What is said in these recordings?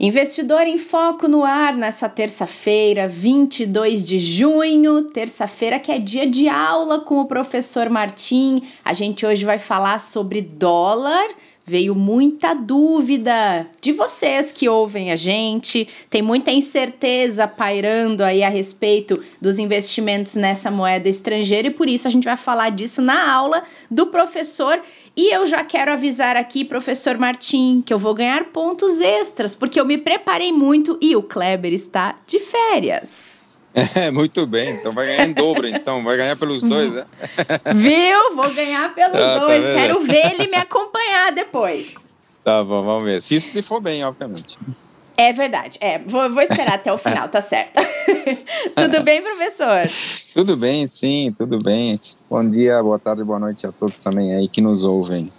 Investidor em Foco no ar nessa terça-feira, 22 de junho, terça-feira que é dia de aula com o professor Martim. A gente hoje vai falar sobre dólar veio muita dúvida de vocês que ouvem a gente, tem muita incerteza pairando aí a respeito dos investimentos nessa moeda estrangeira e por isso a gente vai falar disso na aula do professor. E eu já quero avisar aqui, professor Martim, que eu vou ganhar pontos extras, porque eu me preparei muito e o Kleber está de férias. É, muito bem, então vai ganhar em dobro, então, vai ganhar pelos dois, né? Viu? Vou ganhar pelos ah, tá dois, tá quero ver ele me acompanhar depois. Tá bom, vamos ver. Se isso se for bem, obviamente. É verdade, é, vou, vou esperar até o final, tá certo. tudo bem, professor? Tudo bem, sim, tudo bem. Bom dia, boa tarde, boa noite a todos também aí que nos ouvem.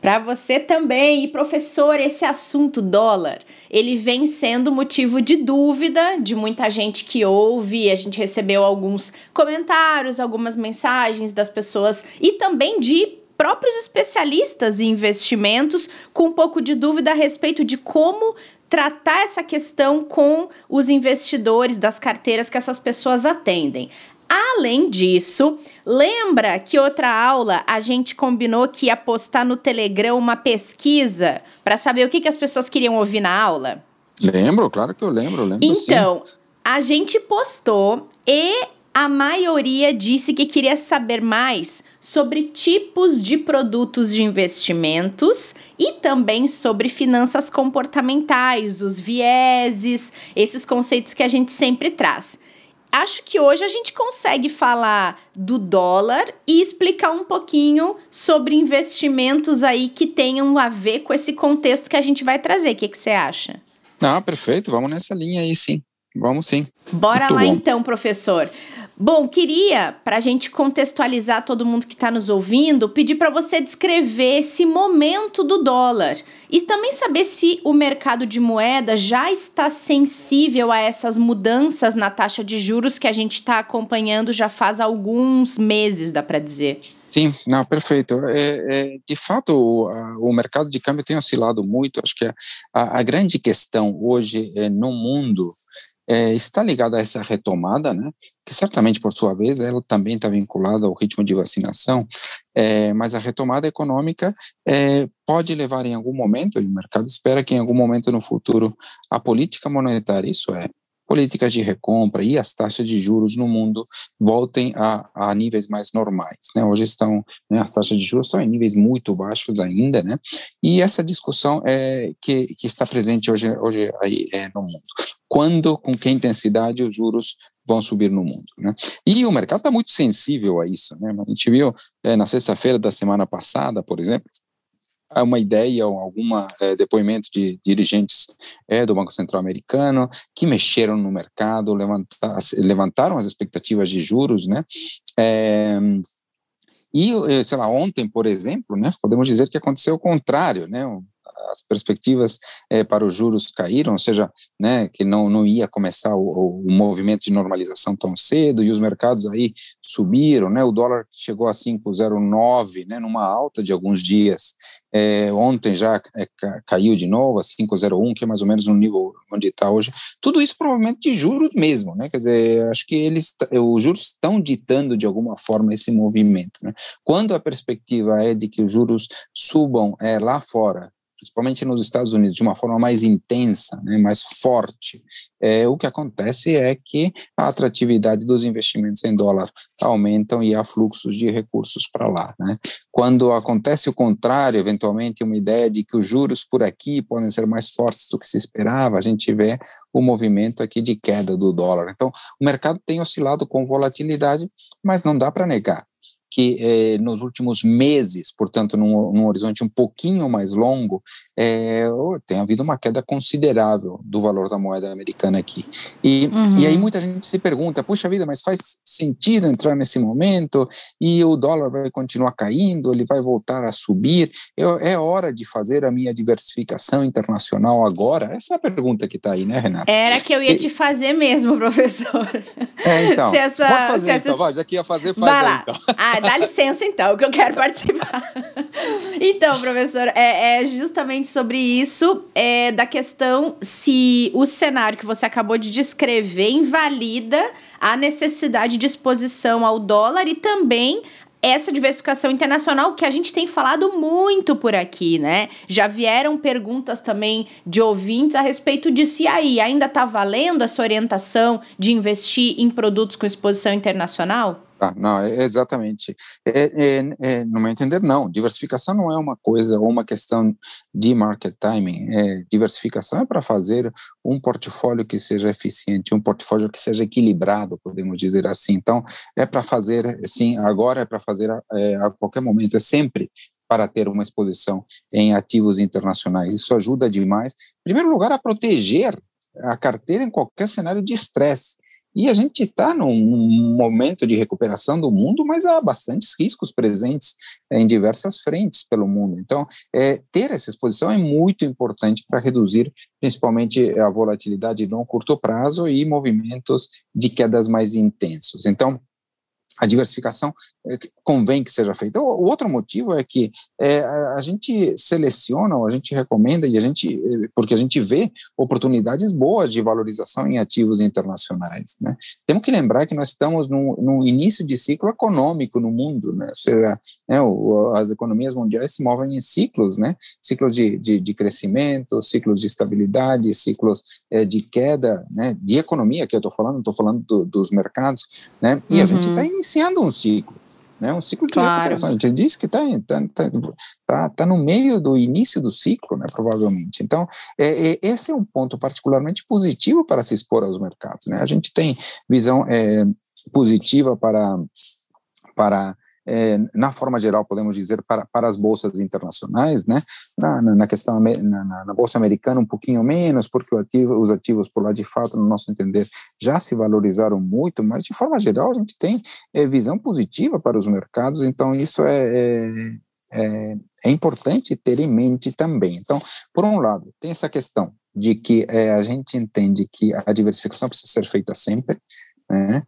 Para você também, e professor, esse assunto dólar, ele vem sendo motivo de dúvida de muita gente que ouve. A gente recebeu alguns comentários, algumas mensagens das pessoas e também de próprios especialistas em investimentos com um pouco de dúvida a respeito de como tratar essa questão com os investidores das carteiras que essas pessoas atendem. Além disso, lembra que outra aula a gente combinou que ia postar no Telegram uma pesquisa para saber o que, que as pessoas queriam ouvir na aula? Lembro, claro que eu lembro, lembro Então, sim. a gente postou e a maioria disse que queria saber mais sobre tipos de produtos de investimentos e também sobre finanças comportamentais, os vieses, esses conceitos que a gente sempre traz acho que hoje a gente consegue falar do dólar e explicar um pouquinho sobre investimentos aí que tenham a ver com esse contexto que a gente vai trazer. O que, que você acha? Ah, perfeito. Vamos nessa linha aí, sim. Vamos sim. Bora Muito lá bom. então, professor. Bom, queria, para a gente contextualizar todo mundo que está nos ouvindo, pedir para você descrever esse momento do dólar e também saber se o mercado de moeda já está sensível a essas mudanças na taxa de juros que a gente está acompanhando já faz alguns meses, dá para dizer. Sim, não, perfeito. É, é, de fato, o, a, o, mercado de câmbio tem oscilado muito. Acho que a, a, grande questão hoje é, no mundo é, está ligada a essa retomada, né, que certamente, por sua vez, ela também está vinculada ao ritmo de vacinação, é, mas a retomada econômica é, pode levar em algum momento, e o mercado espera que em algum momento no futuro a política monetária, isso é, políticas de recompra e as taxas de juros no mundo voltem a, a níveis mais normais. Né? Hoje estão, né, as taxas de juros estão em níveis muito baixos ainda, né? e essa discussão é que, que está presente hoje, hoje aí, é, no mundo. Quando, com que intensidade os juros vão subir no mundo. Né? E o mercado está muito sensível a isso. Né? A gente viu é, na sexta-feira da semana passada, por exemplo, uma ideia ou algum é, depoimento de dirigentes é, do Banco Central Americano que mexeram no mercado, levantar, levantaram as expectativas de juros, né? É, e, sei lá, ontem, por exemplo, né, podemos dizer que aconteceu o contrário, né? As perspectivas é, para os juros caíram, ou seja, né, que não, não ia começar o, o, movimento de normalização tão cedo, e os mercados aí subiram, né, o dólar chegou a 5,09, né, numa alta de alguns dias, é, ontem já é, caiu de novo a 5,01, que é mais ou menos no nível onde está hoje, tudo isso provavelmente de juros mesmo, né, quer dizer, acho que eles, os juros estão ditando de alguma forma esse movimento, né, quando a perspectiva é de que os juros subam é, lá fora, principalmente nos Estados Unidos, de uma forma mais intensa, né, mais forte, é, o que acontece é que a atratividade dos investimentos em dólar aumentam e há fluxos de recursos para lá. Né. Quando acontece o contrário, eventualmente uma ideia de que os juros por aqui podem ser mais fortes do que se esperava, a gente vê o movimento aqui de queda do dólar. Então, o mercado tem oscilado com volatilidade, mas não dá para negar que eh, nos últimos meses, portanto, num, num, horizonte um pouquinho mais longo, eh, tem havido uma queda considerável do valor da moeda americana aqui. E, uhum. e aí muita gente se pergunta, puxa vida, mas faz sentido entrar nesse momento e o dólar vai continuar caindo, ele vai voltar a subir, é, é hora de fazer a minha diversificação internacional agora? Essa é a pergunta que está aí, né, Renata? Era que eu ia e, te fazer mesmo, professor. É, então, essa, pode fazer então, vai, já que ia fazer, faz vai aí, lá. então. Ah, dá licença então, que eu quero participar. então, professor, é, é justamente sobre isso, é, da questão se o cenário que você acabou de descrever invalida a necessidade de exposição ao dólar e também essa diversificação internacional que a gente tem falado muito por aqui, né? Já vieram perguntas também de ouvintes a respeito disso. E aí, ainda está valendo essa orientação de investir em produtos com exposição internacional? Ah, não, é, exatamente. É, é, é, no meu entender, não. Diversificação não é uma coisa ou uma questão de market timing. É, diversificação é para fazer um portfólio que seja eficiente, um portfólio que seja equilibrado, podemos dizer assim. Então, é para fazer, sim, agora é para fazer é, a qualquer momento, é sempre para ter uma exposição em ativos internacionais. Isso ajuda demais, em primeiro lugar, a proteger a carteira em qualquer cenário de estresse. E a gente está num momento de recuperação do mundo, mas há bastantes riscos presentes em diversas frentes pelo mundo. Então, é, ter essa exposição é muito importante para reduzir principalmente a volatilidade no curto prazo e movimentos de quedas mais intensos. Então, a diversificação é, convém que seja feita. O, outro motivo é que é, a gente seleciona, ou a gente recomenda, e a gente, é, porque a gente vê oportunidades boas de valorização em ativos internacionais. Né? Temos que lembrar que nós estamos no, no início de ciclo econômico no mundo, né? ou seja, né, o, as economias mundiais se movem em ciclos, né? ciclos de, de, de crescimento, ciclos de estabilidade, ciclos é, de queda, né? de economia, que eu estou falando, estou falando do, dos mercados, né? e uhum. a gente está uhum iniciando um ciclo, né, um ciclo de claro. recuperação. A gente diz que está tá, tá, tá, tá, no meio do início do ciclo, né, provavelmente. Então, é, é, esse é um ponto particularmente positivo para se expor aos mercados. Né? A gente tem visão é, positiva para, para é, na forma geral, podemos dizer, para, para as bolsas internacionais, né? Na, na questão, na, na, bolsa americana, um pouquinho menos, porque ativo, os ativos por lá, de fato, no nosso entender, já se valorizaram muito, mas, de forma geral, a gente tem é, visão positiva para os mercados, então, isso é, é, é, é importante ter em mente também. Então, por um lado, tem essa questão de que é, a gente entende que a diversificação precisa ser feita sempre, né?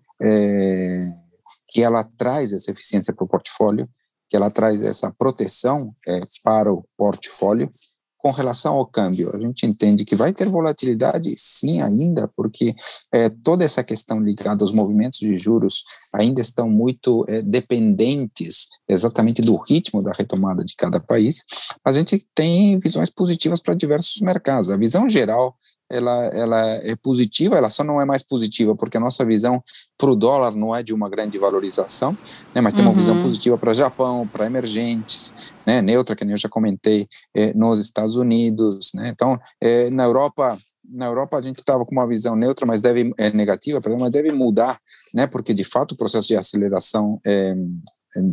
Que ela traz essa eficiência para o portfólio, que ela traz essa proteção é, para o portfólio. Com relação ao câmbio, a gente entende que vai ter volatilidade, sim, ainda, porque é, toda essa questão ligada aos movimentos de juros ainda estão muito é, dependentes exatamente do ritmo da retomada de cada país. A gente tem visões positivas para diversos mercados. A visão geral ela, ela é positiva, ela só não é mais positiva porque a nossa visão para o dólar não é de uma grande valorização, né, mas tem uma visão uhum. positiva para Japão, para emergentes, né, neutra, que eu já comentei, é, nos Estados Unidos. Né, então, é, na Europa, na Europa a gente estava com uma visão neutra, mas deve é negativa, mas deve mudar, né? Porque de fato o processo de aceleração é,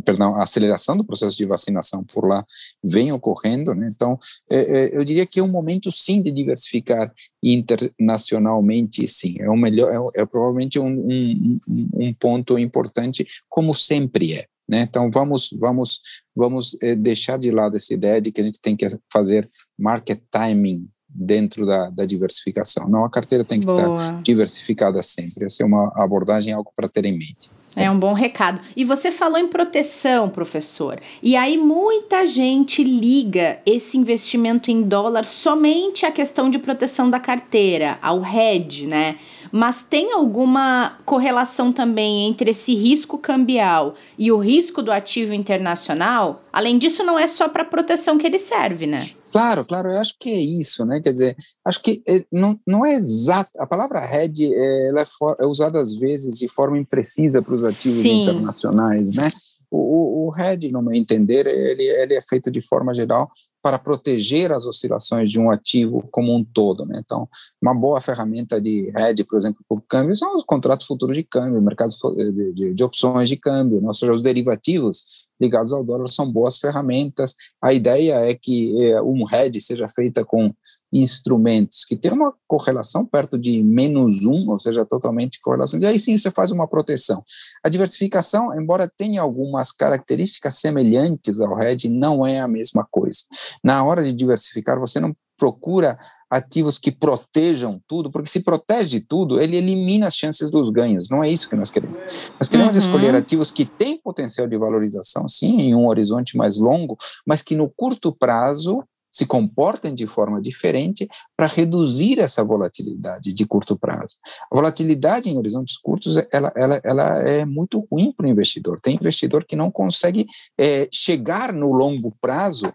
perdão, a aceleração do processo de vacinação por lá vem ocorrendo, né? Então, é, é, eu diria que é um momento sim de diversificar internacionalmente, sim. É o melhor, é, é provavelmente um, um, um, ponto importante, como sempre é. Né? Então vamos vamos vamos é, deixar de lado essa ideia de que a gente tem que fazer market timing dentro da, da diversificação. Não, a carteira tem que estar diversificada sempre. Essa é uma abordagem algo para ter em mente. É um bom recado. E você falou em proteção, professor. E aí muita gente liga esse investimento em dólar somente à questão de proteção da carteira, ao hedge, né? Mas tem alguma correlação também entre esse risco cambial e o risco do ativo internacional? Além disso, não é só para proteção que ele serve, né? Claro, claro, eu acho que é isso, né? Quer dizer, acho que é, não, não é exato. A palavra hedge é, ela é, for, é usada às vezes de forma imprecisa para os ativos Sim. internacionais, né? O, o, o hedge, no meu entender, ele, ele é feito de forma geral para proteger as oscilações de um ativo como um todo. Né? Então, uma boa ferramenta de hedge, por exemplo, para o câmbio, são os contratos futuros de câmbio, mercados de, de, de opções de câmbio, né? ou seja, os derivativos ligados ao dólar são boas ferramentas. A ideia é que é, um hedge seja feita com instrumentos que tem uma correlação perto de menos um, ou seja, totalmente correlação, e aí sim você faz uma proteção. A diversificação, embora tenha algumas características semelhantes ao hedge, não é a mesma coisa. Na hora de diversificar, você não procura ativos que protejam tudo, porque se protege tudo, ele elimina as chances dos ganhos. Não é isso que nós queremos. Nós queremos uhum. escolher ativos que têm potencial de valorização, sim, em um horizonte mais longo, mas que no curto prazo se comportem de forma diferente para reduzir essa volatilidade de curto prazo. A volatilidade em horizontes curtos ela, ela, ela é muito ruim para o investidor. Tem investidor que não consegue é, chegar no longo prazo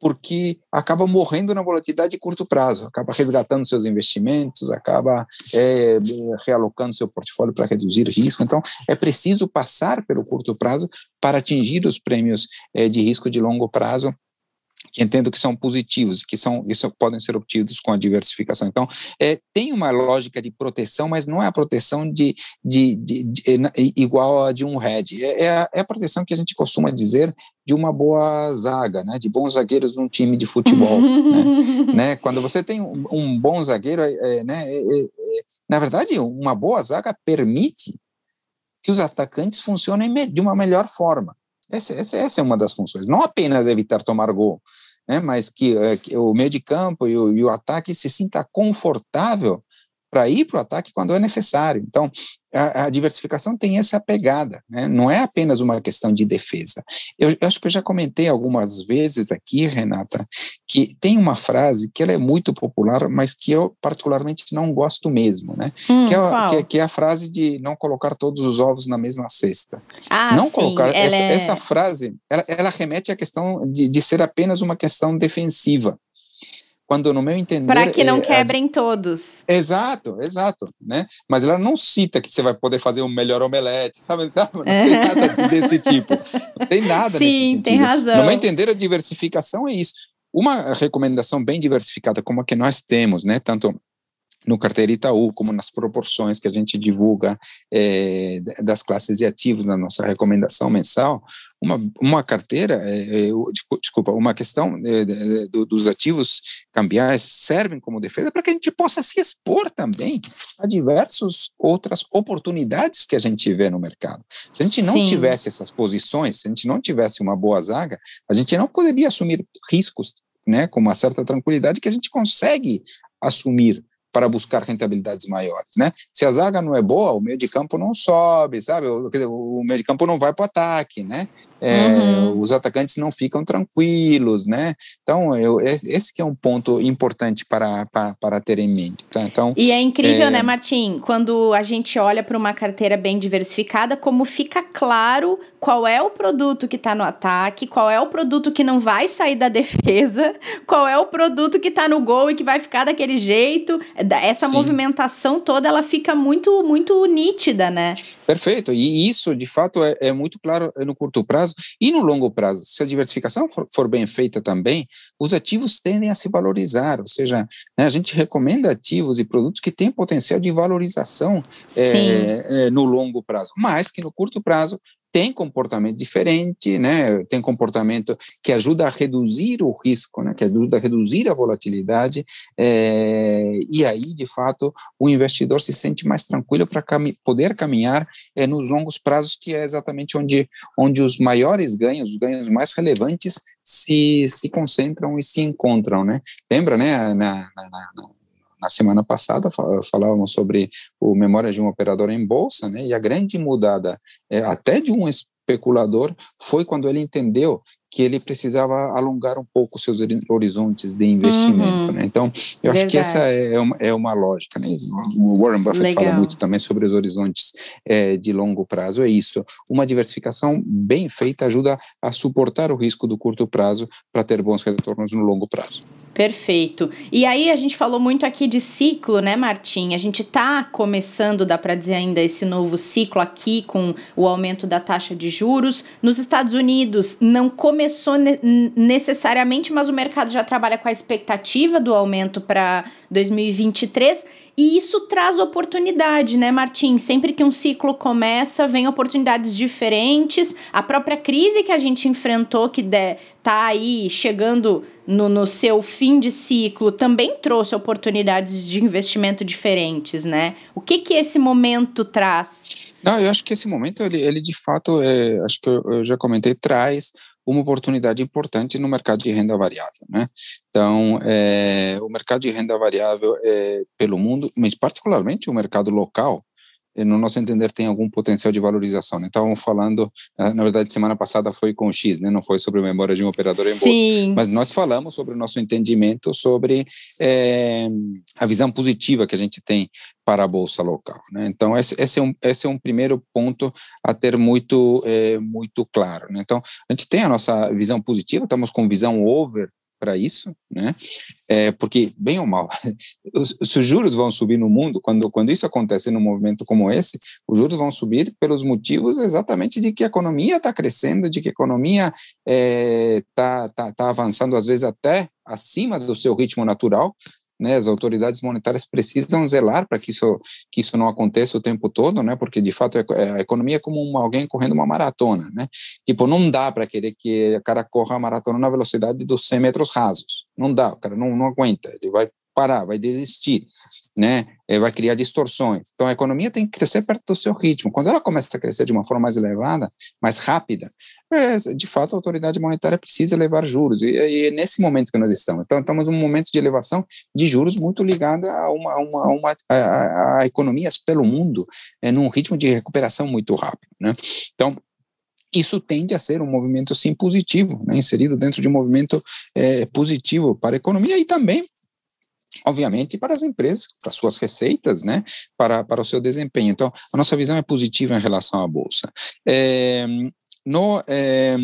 porque acaba morrendo na volatilidade de curto prazo, acaba resgatando seus investimentos, acaba é, realocando seu portfólio para reduzir risco. Então, é preciso passar pelo curto prazo para atingir os prêmios é, de risco de longo prazo que entendo que são positivos, que são isso podem ser obtidos com a diversificação. Então, é, tem uma lógica de proteção, mas não é a proteção de, de, de, de igual a de um head. É, é, a, é, a, proteção que a gente costuma dizer de uma boa zaga, né, de bons zagueiros num time de futebol. né, né, Quando você tem um, um bom zagueiro, é, é né, é, na verdade, uma boa zaga permite que os atacantes funcionem de uma melhor forma. Essa, essa, essa, é uma das funções. Não apenas evitar tomar gol, né, mas que, é, que o meio de campo e o, e o ataque se sinta confortável para ir para o ataque quando é necessário. Então, a, a, diversificação tem essa pegada, né? não é apenas uma questão de defesa. Eu, eu, acho que eu já comentei algumas vezes aqui, Renata, que tem uma frase que ela é muito popular, mas que eu particularmente não gosto mesmo, né? Hum, que, é, que, é, que, é, a frase de não colocar todos os ovos na mesma cesta. Ah, não sim, colocar essa, é... essa, frase, ela, ela remete à questão de, de ser apenas uma questão defensiva quando no meu entender... Para que não é, quebrem todos. Exato, exato, né? Mas ela não cita que você vai poder fazer um melhor omelete, sabe? Não tem nada desse tipo. Não tem nada Sim, nesse sentido. tem razão. No meu entender, a diversificação é isso. Uma recomendação bem diversificada como a que nós temos, né? Tanto no carteira Itaú, como nas proporções que a gente divulga é, das classes de ativos na nossa recomendação mensal, uma, uma carteira, é, é, desculpa, uma questão é, dos ativos cambiais servem como defesa para que a gente possa se expor também a diversas outras oportunidades que a gente vê no mercado. Se a gente não Sim. tivesse essas posições, se a gente não tivesse uma boa zaga, a gente não poderia assumir riscos né, com uma certa tranquilidade que a gente consegue assumir para buscar rentabilidades maiores, né? Se a zaga não é boa, o meio de campo não sobe, sabe? O, o meio de campo não vai para o ataque, né? É, uhum. Os atacantes não ficam tranquilos, né? Então, eu, esse que é um ponto importante para, para, para ter em mente. Tá? Então, e é incrível, é... né, Martim? Quando a gente olha para uma carteira bem diversificada, como fica claro qual é o produto que está no ataque, qual é o produto que não vai sair da defesa, qual é o produto que está no gol e que vai ficar daquele jeito. Essa Sim. movimentação toda, ela fica muito, muito nítida, né? Perfeito. E isso, de fato, é, é muito claro no curto prazo e no longo prazo. Se a diversificação for, for bem feita também, os ativos tendem a se valorizar. Ou seja, né, a gente recomenda ativos e produtos que têm potencial de valorização é, é, no longo prazo, mas que no curto prazo tem comportamento diferente, né? Tem comportamento que ajuda a reduzir o risco, né? Que ajuda a reduzir a volatilidade é, e aí, de fato, o investidor se sente mais tranquilo para cami poder caminhar é, nos longos prazos, que é exatamente onde, onde os maiores ganhos, os ganhos mais relevantes se, se concentram e se encontram, né? Lembra, né? na, na, na na semana passada falávamos sobre o memória de um operador em bolsa, né? E a grande mudada, é, até de um especulador, foi quando ele entendeu que ele precisava alongar um pouco seus horizontes de investimento, uhum. né? Então, eu Verdade. acho que essa é uma, é uma lógica, né? O Warren Buffett Legal. fala muito também sobre os horizontes é, de longo prazo, é isso. Uma diversificação bem feita ajuda a suportar o risco do curto prazo para ter bons retornos no longo prazo. Perfeito. E aí a gente falou muito aqui de ciclo, né, Martim? A gente está começando, dá para dizer ainda, esse novo ciclo aqui com o aumento da taxa de juros. Nos Estados Unidos não começou ne necessariamente, mas o mercado já trabalha com a expectativa do aumento para 2023. E isso traz oportunidade, né, Martim? Sempre que um ciclo começa, vem oportunidades diferentes. A própria crise que a gente enfrentou, que de, tá aí chegando no, no seu fim de ciclo, também trouxe oportunidades de investimento diferentes, né? O que que esse momento traz? Não, eu acho que esse momento, ele, ele de fato, é, acho que eu, eu já comentei, traz uma oportunidade importante no mercado de renda variável, né? Então, é, o mercado de renda variável é, pelo mundo, mas particularmente o mercado local, no nosso entender, tem algum potencial de valorização. Né? Estavam falando, na verdade, semana passada foi com o X, né? não foi sobre a memória de um operador em bolsa, mas nós falamos sobre o nosso entendimento sobre é, a visão positiva que a gente tem para a bolsa local. Né? Então, esse, esse, é um, esse é um primeiro ponto a ter muito, é, muito claro. Né? Então, a gente tem a nossa visão positiva, estamos com visão over para isso, né? É, porque, bem ou mal, os, os, juros vão subir no mundo, quando, quando isso acontece num movimento como esse, os juros vão subir pelos motivos exatamente de que a economia está crescendo, de que a economia está é, tá, tá, tá avançando, às vezes até acima do seu ritmo natural, né, as autoridades monetárias precisam zelar para que isso, que isso não aconteça o tempo todo, né, porque de fato é, a economia é como uma, alguém correndo uma maratona, né, tipo, não dá para querer que o cara corra a maratona na velocidade dos 100 metros rasos, não dá, o cara não, não aguenta, ele vai parar, vai desistir, né? vai criar distorções. Então a economia tem que crescer perto do seu ritmo. Quando ela começa a crescer de uma forma mais elevada, mais rápida, é, de fato a autoridade monetária precisa elevar juros. E, e, é nesse momento que nós estamos. Então estamos num momento de elevação de juros muito ligada a uma, uma, uma a, a, economias pelo mundo é, num ritmo de recuperação muito rápido, né? Então isso tende a ser um movimento sim positivo, né, inserido dentro de um movimento é, positivo para a economia e também obviamente, para as empresas, para suas receitas, né, para, para o seu desempenho. Então, a nossa visão é positiva em relação à Bolsa. É, no, é,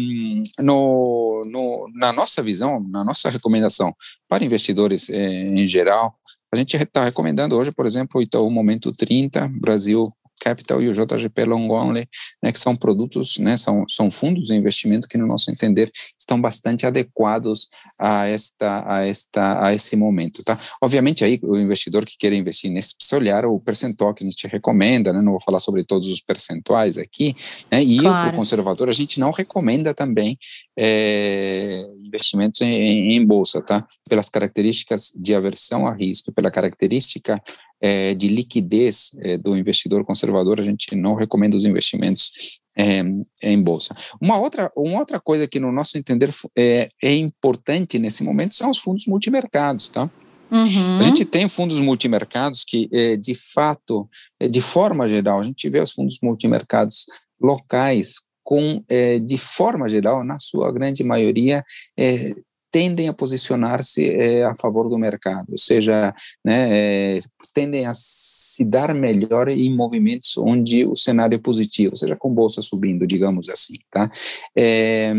no, no, na nossa visão, na nossa recomendação para investidores é, em geral, a gente está recomendando hoje, por exemplo, o Momento 30, Brasil Capital e o JGP Long Only, né, que são produtos, né, são, são fundos de investimento que, no nosso entender, estão bastante adequados a esta, a esta, a esse momento, tá? Obviamente aí o investidor que queira investir nesse precisa olhar o percentual que a gente recomenda, né? Não vou falar sobre todos os percentuais aqui, né? E claro. o conservador a gente não recomenda também é, investimentos em, em bolsa, tá? Pelas características de aversão a risco, pela característica é, de liquidez é, do investidor conservador, a gente não recomenda os investimentos é, em bolsa. Uma outra, uma outra coisa que, no nosso entender, é, é importante nesse momento são os fundos multimercados, tá? Uhum. A gente tem fundos multimercados que, é, de fato, é, de forma geral, a gente vê os fundos multimercados locais com, é, de forma geral, na sua grande maioria, é, tendem a posicionar-se é, a favor do mercado, ou seja, né, é, tendem a se dar melhor em movimentos onde o cenário é positivo, ou seja, com bolsa subindo, digamos assim, tá? É,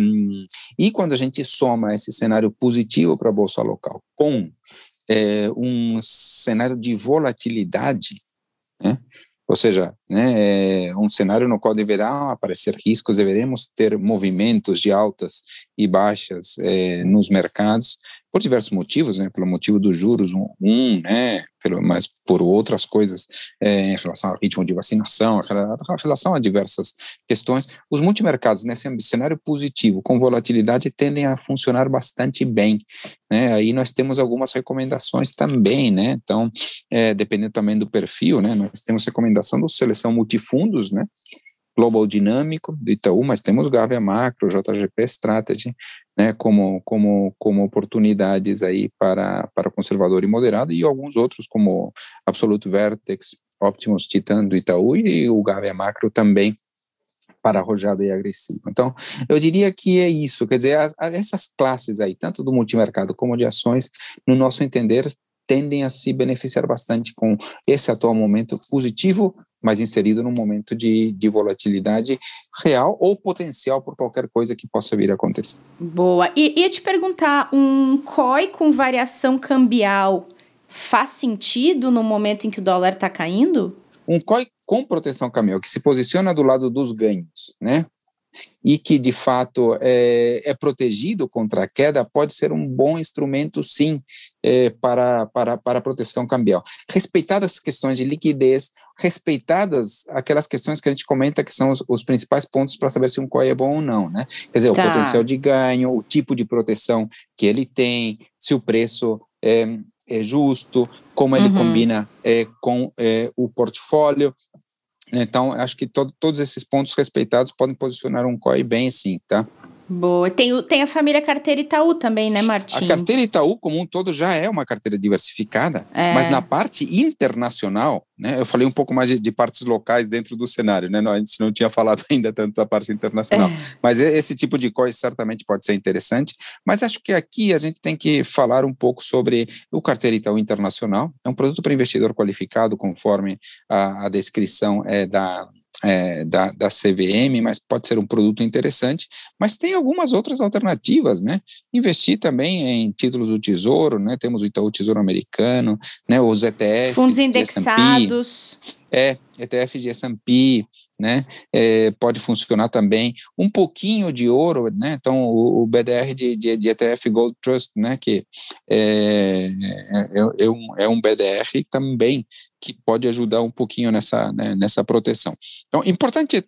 e quando a gente soma esse cenário positivo para a bolsa local com um cenário de volatilidade, né, ou seja, né, é um cenário no qual deverá aparecer riscos, deveremos ter movimentos de altas e baixas é, nos mercados, por diversos motivos, né, pelo motivo dos juros, um, um né, pelo, mas por outras coisas é, em relação ao ritmo de vacinação, em relação a diversas questões, os multimercados nesse cenário positivo, com volatilidade, tendem a funcionar bastante bem, né, aí nós temos algumas recomendações também, né, então, é, dependendo também do perfil, né, nós temos recomendação do seleção multifundos, né, Global Dinâmico do Itaú, mas temos Gávea Macro, JGP Strategy, né, como, como, como oportunidades aí para, para conservador e moderado, e alguns outros como Absolute Vertex, Optimus Titan do Itaú e o Gávea Macro também para arrojado e agressivo. Então, eu diria que é isso, quer dizer, a, a, essas classes aí, tanto do multimercado como de ações, no nosso entender, tendem a se beneficiar bastante com esse atual momento positivo mas inserido num momento de, de volatilidade real ou potencial por qualquer coisa que possa vir a acontecer. Boa. E ia te perguntar, um COI com variação cambial faz sentido no momento em que o dólar está caindo? Um COI com proteção cambial, que se posiciona do lado dos ganhos, né? e que de fato é, é, protegido contra a queda, pode ser um bom instrumento, sim, é, para, para, para a proteção cambial. Respeitadas as questões de liquidez, respeitadas aquelas questões que a gente comenta que são os, os principais pontos para saber se um COI é bom ou não, né? Quer dizer, tá. o potencial de ganho, o tipo de proteção que ele tem, se o preço é, é justo, como ele uhum. combina é, com é, o portfólio. Então, acho que to todos esses pontos respeitados podem posicionar um COI bem sim, tá? Boa. Tem, tem a família carteira Itaú também, né, Martim? A carteira Itaú, como um todo, já é uma carteira diversificada, é. mas na parte internacional, né, eu falei um pouco mais de, de, partes locais dentro do cenário, né, a gente não tinha falado ainda tanto da parte internacional, é. mas esse tipo de coisa certamente pode ser interessante, mas acho que aqui a gente tem que falar um pouco sobre o carteira Itaú Internacional, é um produto para investidor qualificado, conforme a, a descrição é da é, da, da CVM, mas pode ser um produto interessante, mas tem algumas outras alternativas, né? Investir também em títulos do Tesouro, né? Temos o Itaú Tesouro Americano, né? Os ETFs. Fundos indexados. É, ETF de S&P, né? É, pode funcionar também um pouquinho de ouro, né? Então o, o BDR de, de, de, ETF Gold Trust, né? Que é, é, é, um, é um BDR também que pode ajudar um pouquinho nessa, né, nessa proteção. Então, importante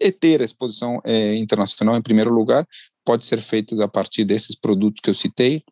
é ter a exposição é, internacional em primeiro lugar, pode ser feito a partir desses produtos que eu citei,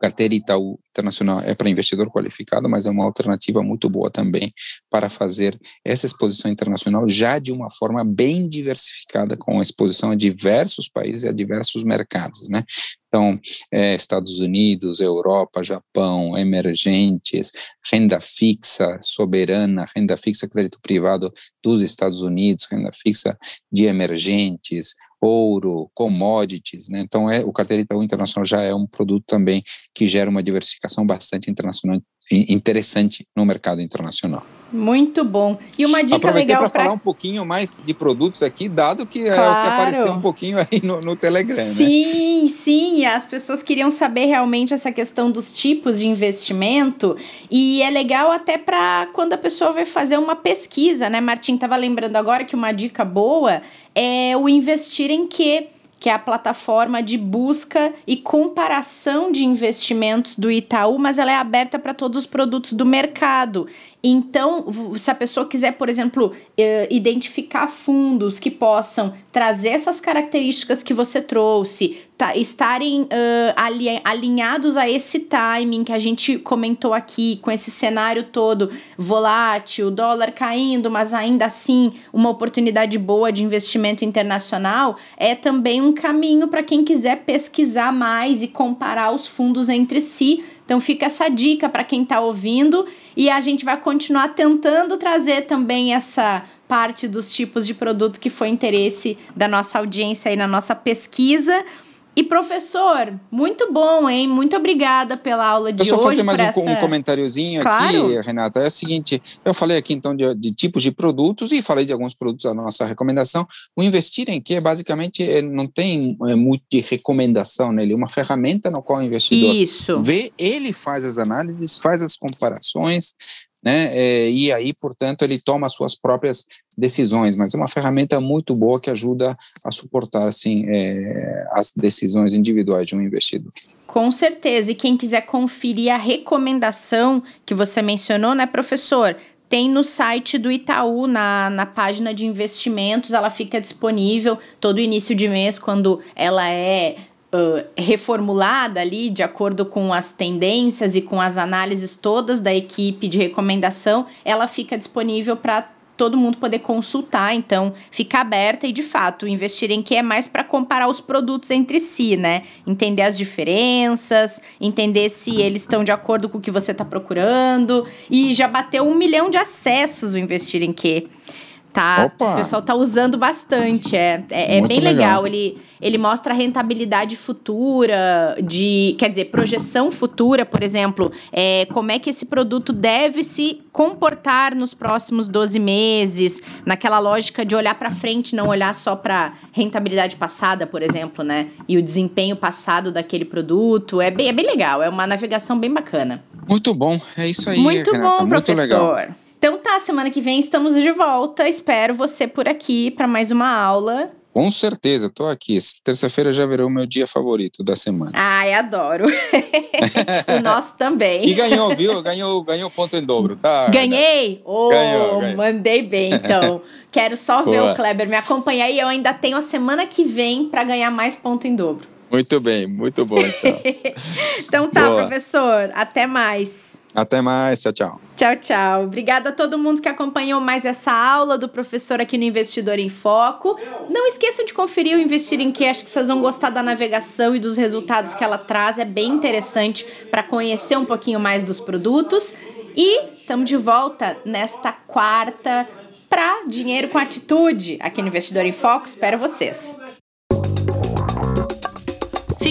carteira Itaú Internacional é para investidor qualificado, mas é uma alternativa muito boa também para fazer essa exposição internacional já de uma forma bem diversificada, com exposição a diversos países e a diversos mercados, né? Então, é, Estados Unidos, Europa, Japão, emergentes, renda fixa soberana, renda fixa crédito privado dos Estados Unidos, renda fixa de emergentes, ouro, commodities, né? Então, é, o carteira Itaú Internacional já é um produto também que gera uma diversificação bastante internacional interessante no mercado internacional. Muito bom. E uma dica Aproveitei legal para falar um pouquinho mais de produtos aqui, dado que claro. é o que apareceu um pouquinho aí no, no Telegram. Né? Sim, né? sim. As pessoas queriam saber realmente essa questão dos tipos de investimento e é legal até para quando a pessoa vai fazer uma pesquisa, né? Martim estava lembrando agora que uma dica boa é o investir em que que é a plataforma de busca e comparação de investimentos do Itaú, mas ela é aberta para todos os produtos do mercado. Então, se a pessoa quiser, por exemplo, eh, identificar fundos que possam trazer essas características que você trouxe, tá, estarem uh, alinhados a esse timing que a gente comentou aqui, com esse cenário todo volátil, dólar caindo, mas ainda assim uma oportunidade boa de investimento internacional, é também um caminho para quem quiser pesquisar mais e comparar os fundos entre si então fica essa dica para quem está ouvindo e a gente vai continuar tentando trazer também essa parte dos tipos de produto que foi interesse da nossa audiência aí na nossa pesquisa. E professor, muito bom, hein? Muito obrigada pela aula de hoje. Eu só fazer mais um, essa... um comentáriozinho claro. aqui, Renata. É o seguinte, eu falei aqui então de, de, tipos de produtos e falei de alguns produtos da nossa recomendação. O investir em que basicamente é, não tem é, muito de recomendação nele, é uma ferramenta no qual o investidor Isso. vê, ele faz as análises, faz as comparações, né? É, e aí, portanto, ele toma as suas próprias decisões, mas é uma ferramenta muito boa que ajuda a suportar assim é, as decisões individuais de um investidor. Com certeza. E quem quiser conferir a recomendação que você mencionou, né, professor? Tem no site do Itaú, na, na página de investimentos, ela fica disponível todo início de mês, quando ela é reformulada ali de acordo com as tendências e com as análises todas da equipe de recomendação, ela fica disponível para todo mundo poder consultar, então fica aberta e de fato investir em que é mais para comparar os produtos entre si, né? Entender as diferenças, entender se eles estão de acordo com o que você está procurando e já bateu um milhão de acessos o investir em que. Tá, Opa. o pessoal tá usando bastante, é, é, é bem legal. legal. Ele, ele mostra a rentabilidade futura, de, quer dizer, projeção futura, por exemplo, é, como é que esse produto deve se comportar nos próximos 12 meses, naquela lógica de olhar para frente, não olhar só para rentabilidade passada, por exemplo, né? E o desempenho passado daquele produto. É bem, é bem legal, é uma navegação bem bacana. Muito bom, é isso aí. Muito Renata, bom, muito professor. Legal. Então tá, semana que vem estamos de volta. Espero você por aqui para mais uma aula. Com certeza, tô aqui. Terça-feira já virou o meu dia favorito da semana. Ai, adoro. o nosso também. E ganhou, viu? Ganhou, ganhou ponto em dobro, tá? Ganhei? Oh, ganhou, ganhou. mandei bem, então. Quero só ver Boa. o Kleber me acompanhar e eu ainda tenho a semana que vem para ganhar mais ponto em dobro. Muito bem, muito bom, então. então tá, Boa. professor. Até mais. Até mais, tchau, tchau. Tchau, tchau. Obrigada a todo mundo que acompanhou mais essa aula do professor aqui no Investidor em Foco. Não esqueçam de conferir o Investir em Que, acho que vocês vão gostar da navegação e dos resultados que ela traz. É bem interessante para conhecer um pouquinho mais dos produtos. E estamos de volta nesta quarta para Dinheiro com Atitude aqui no Investidor em Foco. Espero vocês.